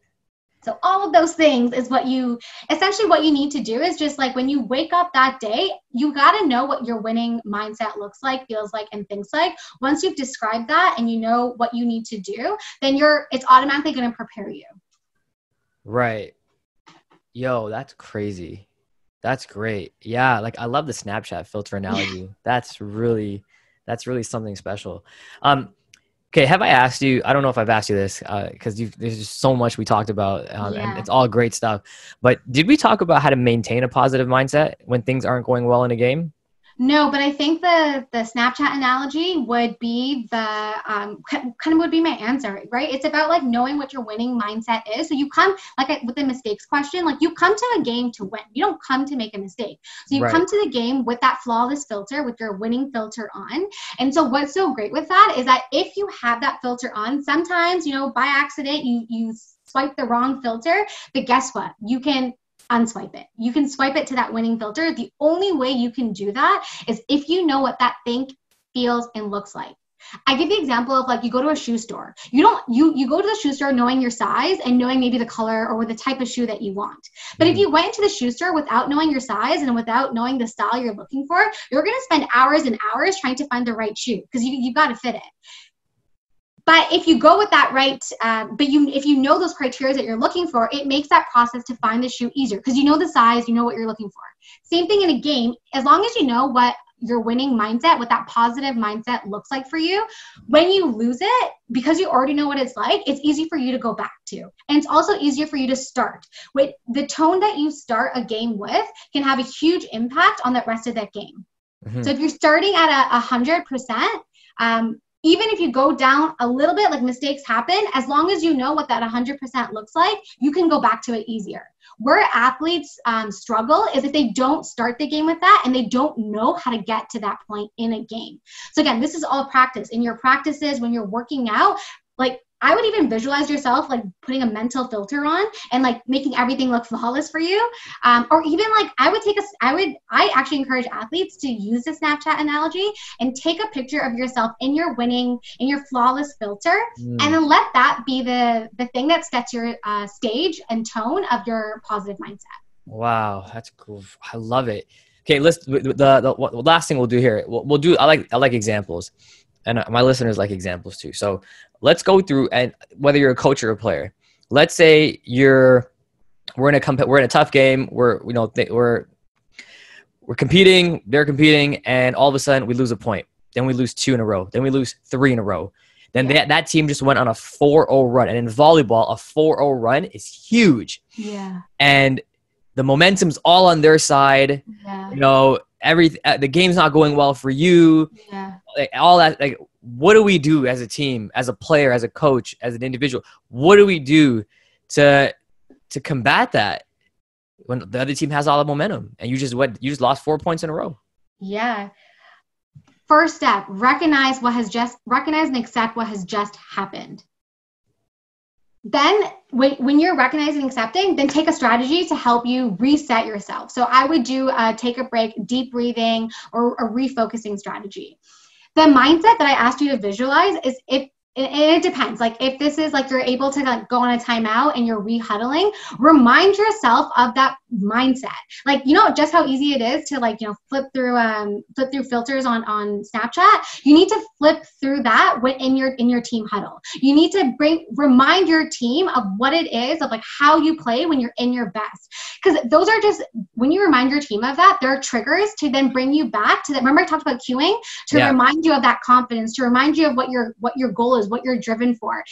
so all of those things is what you essentially what you need to do is just like when you wake up that day, you got to know what your winning mindset looks like, feels like and thinks like. Once you've described that and you know what you need to do, then you're it's automatically going to prepare you. Right. Yo, that's crazy. That's great. Yeah, like I love the Snapchat filter analogy. that's really that's really something special. Um Okay, have I asked you? I don't know if I've asked you this because uh, there's just so much we talked about, um, yeah. and it's all great stuff. But did we talk about how to maintain a positive mindset when things aren't going well in a game? No, but I think the the Snapchat analogy would be the um, kind of would be my answer, right? It's about like knowing what your winning mindset is. So you come like with the mistakes question, like you come to a game to win. You don't come to make a mistake. So you right. come to the game with that flawless filter, with your winning filter on. And so what's so great with that is that if you have that filter on, sometimes you know by accident you you swipe the wrong filter, but guess what? You can unswipe it. You can swipe it to that winning filter. The only way you can do that is if you know what that thing feels and looks like. I give the example of like you go to a shoe store. You don't you you go to the shoe store knowing your size and knowing maybe the color or the type of shoe that you want. But mm if you went into the shoe store without knowing your size and without knowing the style you're looking for, you're going to spend hours and hours trying to find the right shoe because you you got to fit it but if you go with that right um, but you if you know those criteria that you're looking for it makes that process to find the shoe easier because you know the size you know what you're looking for. Same thing in a game as long as you know what your winning mindset what that positive mindset looks like for you when you lose it because you already know what it's like it's easy for you to go back to. And it's also easier for you to start. With the tone that you start a game with can have a huge impact on the rest of that game. Mm-hmm. so if you're starting at a, a hundred percent um, even if you go down a little bit, like mistakes happen, as long as you know what that 100% looks like, you can go back to it easier. Where athletes um, struggle is if they don't start the game with that and they don't know how to get to that point in a game. So, again, this is all practice. In your practices, when you're working out, like I would even visualize yourself like putting a mental filter on and like making everything look flawless for you. Um, or even like I would take a, I would, I actually encourage athletes to use the Snapchat analogy and take a picture of yourself in your winning, in your flawless filter, mm. and then let that be the the thing that sets your uh, stage and tone of your positive mindset. Wow, that's cool. I love it. Okay, let's the, the, the, last thing we'll do here. We'll, we'll do. I like I like examples and my listeners like examples too. So let's go through and whether you're a coach or a player. Let's say you're we're in a comp- we're in a tough game. We're you know th- we're we're competing. They're competing, and all of a sudden we lose a point. then we lose two in a row, then we lose three in a row. Then yeah. that, that team just went on a 4-0 run. And in volleyball, a 4-0 run is huge. Yeah. And the momentum's all on their side. Yeah. You know, every uh, the game's not going well for you. Yeah. Like, all that like what do we do as a team, as a player, as a coach, as an individual? What do we do to to combat that when the other team has all the momentum and you just what you just lost 4 points in a row? Yeah. First step, recognize what has just recognize and accept what has just happened then when, when you're recognizing accepting then take a strategy to help you reset yourself so i would do a take a break deep breathing or a refocusing strategy the mindset that i asked you to visualize is if it, it depends. Like if this is like you're able to like go on a timeout and you're rehuddling, remind yourself of that mindset. Like you know just how easy it is to like you know flip through um flip through filters on on Snapchat. You need to flip through that when in your in your team huddle. You need to bring remind your team of what it is of like how you play when you're in your best. Because those are just when you remind your team of that, there are triggers to then bring you back to that. Remember I talked about cueing to yeah. remind you of that confidence, to remind you of what your what your goal is, what you're driven for.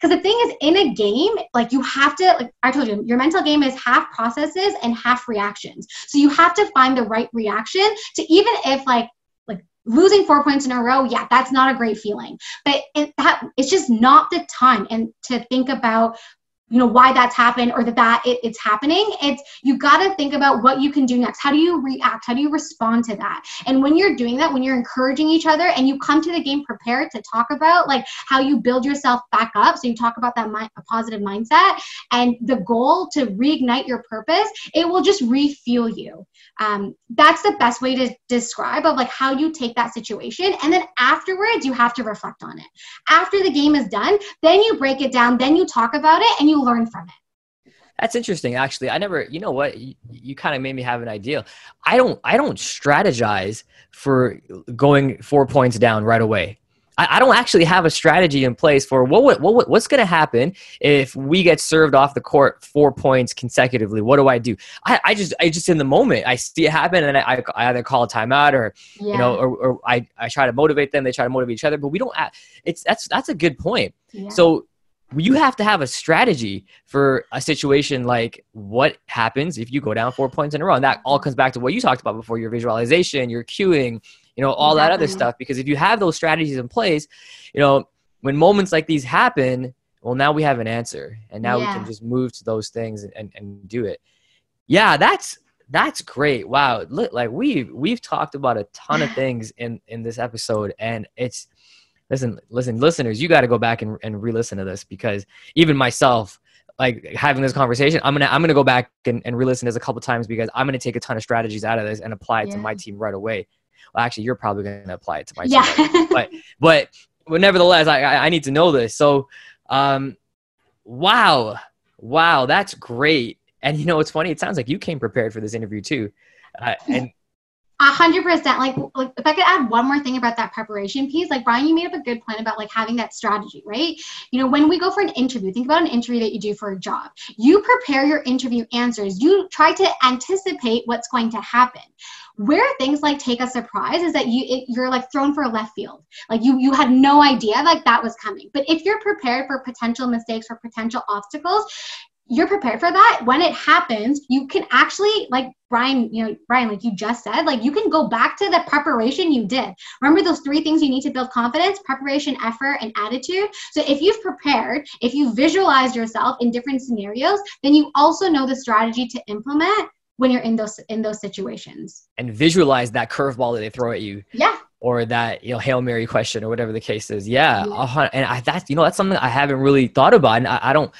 Because the thing is, in a game, like you have to, like I told you, your mental game is half processes and half reactions. So you have to find the right reaction to even if like like losing four points in a row, yeah, that's not a great feeling. But it, that, it's just not the time and to think about you know why that's happened or that that it, it's happening. It's you got to think about what you can do next. How do you react? How do you respond to that? And when you're doing that when you're encouraging each other and you come to the game prepared to talk about like how you build yourself back up. So you talk about that mi- positive mindset and the goal to reignite your purpose it will just refuel you. Um, that's the best way to describe of like how you take that situation. And then afterwards you have to reflect on it. After the game is done then you break it down then you talk about it and you learn from it that's interesting actually i never you know what you, you kind of made me have an idea i don't i don't strategize for going four points down right away I, I don't actually have a strategy in place for what, what, what what's going to happen if we get served off the court four points consecutively. What do I do? I, I just I just in the moment I see it happen and I, I either call a timeout or yeah. you know or, or I, I try to motivate them. They try to motivate each other, but we don't. It's that's that's a good point. Yeah. So you have to have a strategy for a situation like what happens if you go down four points in a row. And that all comes back to what you talked about before your visualization, your cueing, you know, all exactly. that other stuff. Because if you have those strategies in place, you know, when moments like these happen, well, now we have an answer and now yeah. we can just move to those things and, and, and do it. Yeah, that's that's great. Wow. Look, like we've we've talked about a ton of things in in this episode and it's listen, listen, listeners, you got to go back and, and re-listen to this because even myself, like having this conversation, I'm gonna I'm gonna go back and, and re-listen to this a couple times because I'm gonna take a ton of strategies out of this and apply it yeah. to my team right away. Well, actually, you're probably gonna apply it to my yeah. team, but but but nevertheless, I, I I need to know this. So, um, wow, wow, that's great. And you know, it's funny. It sounds like you came prepared for this interview too. Uh, and a hundred percent. Like, like if I could add one more thing about that preparation piece, like Brian, you made up a good point about like having that strategy, right? You know, when we go for an interview, think about an interview that you do for a job. You prepare your interview answers. You try to anticipate what's going to happen. Where things like take a surprise is that you it, you're like thrown for a left field. Like you you had no idea like that was coming. But if you're prepared for potential mistakes or potential obstacles, you're prepared for that. When it happens you can actually like brian you know brian like you just said like you can go back to the preparation you did. Remember those three things you need to build confidence preparation effort and attitude? So if you've prepared if you visualize yourself in different scenarios then you also know the strategy to implement when you're in those in those situations. And visualize that curveball that they throw at you. Yeah. Or that you know hail mary question or whatever the case is. Yeah, yeah. and I, that's you know that's something i haven't really thought about. And I, I don't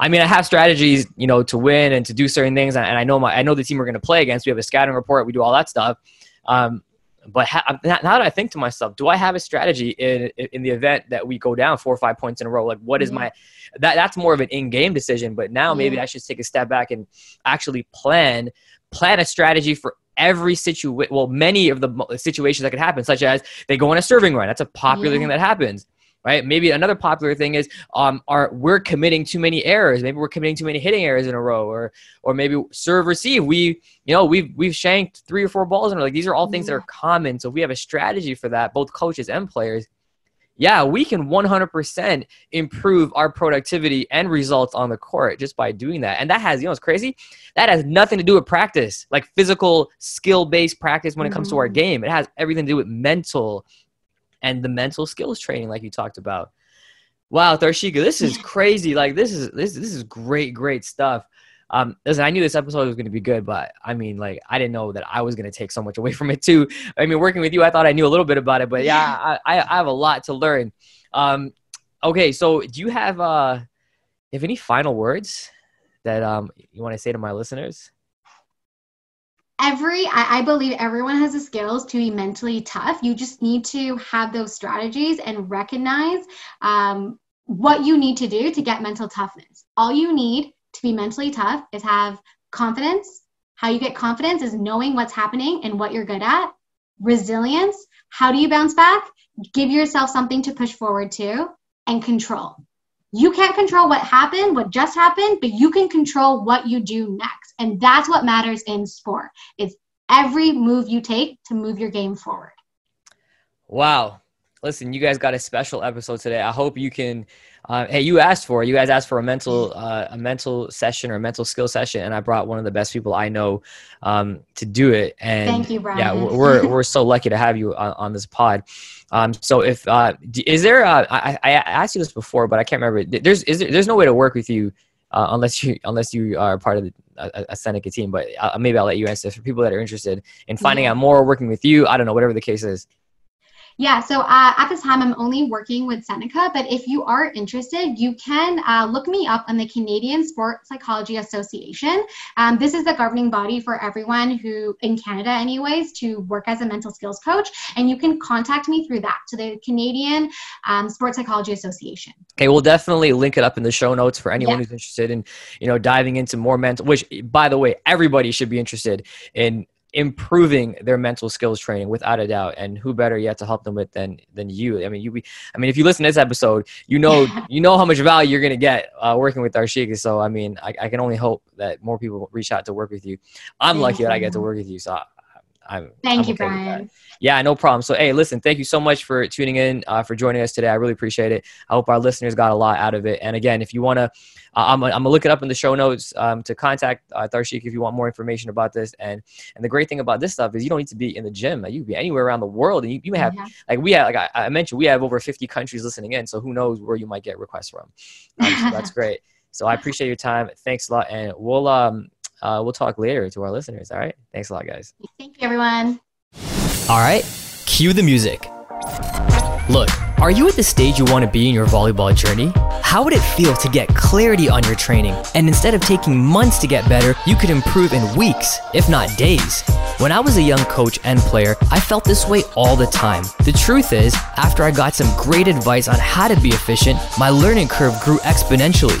I mean, I have strategies, you know, to win and to do certain things, and I know my I know the team we're going to play against. We have a scouting report, we do all that stuff. Um, but ha- now that I think to myself, do I have a strategy in in the event that we go down four or five points in a row? Like, what is mm-hmm. my that that's more of an in-game decision. But now maybe yeah. I should take a step back and actually plan plan a strategy for every situation. Well, many of the situations that could happen, such as they go on a serving run. That's a popular yeah. thing mm-hmm. that happens right? Maybe another popular thing is um, are we're committing too many errors. Maybe we're committing too many hitting errors in a row, or or maybe serve receive. We you know we've we've shanked three or four balls, and like these are all things that are common. So if we have a strategy for that, both coaches and players. Yeah, we can 100% improve our productivity and results on the court just by doing that. And that has, you know, it's crazy. That has nothing to do with practice, like physical skill based practice when it comes mm-hmm. to our mm-hmm. game. It has everything to do with mental and the mental skills training like you talked about. Wow Tharsheka, this is crazy. Like this is this this is great great stuff. Um listen i knew this episode was going to be good but i mean like i didn't know that i was going to take so much away from it too. I mean working with you i thought i knew a little bit about it but yeah i i have a lot to learn. Um okay so do you have uh have any final words that um you want to say to my listeners every I, I, believe everyone has the skills to be mentally tough. You just need to have those strategies and recognize um, what you need to do to get mental toughness. All you need to be mentally tough is have confidence. How you get confidence is knowing what's happening and what you're good at. Resilience how do you bounce back? Give yourself something to push forward to and control. You can't control what happened, what just happened, but you can control what you do next. And that's what matters in sport. It's every move you take to move your game forward. Wow. Listen, you guys got a special episode today. I hope you can uh, hey, you asked for it. You guys asked for a mental uh, a mental session or a mental skill session, and I brought one of the best people I know um, to do it. And thank you, Brian. Yeah, we're we're so lucky to have you on, on this pod. Um, so if uh, is there uh, I, I asked you this before, but I can't remember. There's is there, there's no way to work with you uh, unless you unless you are part of the, a, a Seneca team. But uh, maybe I'll let you answer for people that are interested in finding out more, working with you. I don't know, whatever the case is. Yeah, so uh, at this time, I'm only working with Seneca, but if you are interested, you can uh, look me up on the Canadian Sport Psychology Association. Um, this is the governing body for everyone who, in Canada, anyways, to work as a mental skills coach, and you can contact me through that to the Canadian um, Sport Psychology Association. Okay, we'll definitely link it up in the show notes for anyone yeah. who's interested in, you know, diving into more mental. Which, by the way, everybody should be interested in improving their mental skills training without a doubt. And who better yet to help them with than than you? I mean you i mean if you listen to this episode you know you know how much value you're going to get uh, working with Tharsheka so i mean I, I, can only hope that more people reach out to work with you. I'm lucky that i get to work with you. So I'm, Thank I'm you, okay Brian. Yeah, no problem. So, hey, listen, thank you so much for tuning in, uh, for joining us today. I really appreciate it. I hope our listeners got a lot out of it. And again, if you want to, uh, I'm, I'm gonna look it up in the show notes um, to contact uh, Tharshik if you want more information about this. And and the great thing about this stuff is you don't need to be in the gym. Like, You can be anywhere around the world, and you, you may have like we have like I, I, mentioned we have over 50 countries listening in. So who knows where you might get requests from? Um, so that's great. So I appreciate your time. Thanks a lot, and we'll um uh, we'll talk later to our listeners. All right. Thanks a lot, guys. Thank you, everyone. All right, cue the music. Look, are you at the stage you want to be in your volleyball journey? How would it feel to get clarity on your training and instead of taking months to get better, you could improve in weeks, if not days? When I was a young coach and player, I felt this way all the time. The truth is, after I got some great advice on how to be efficient, my learning curve grew exponentially.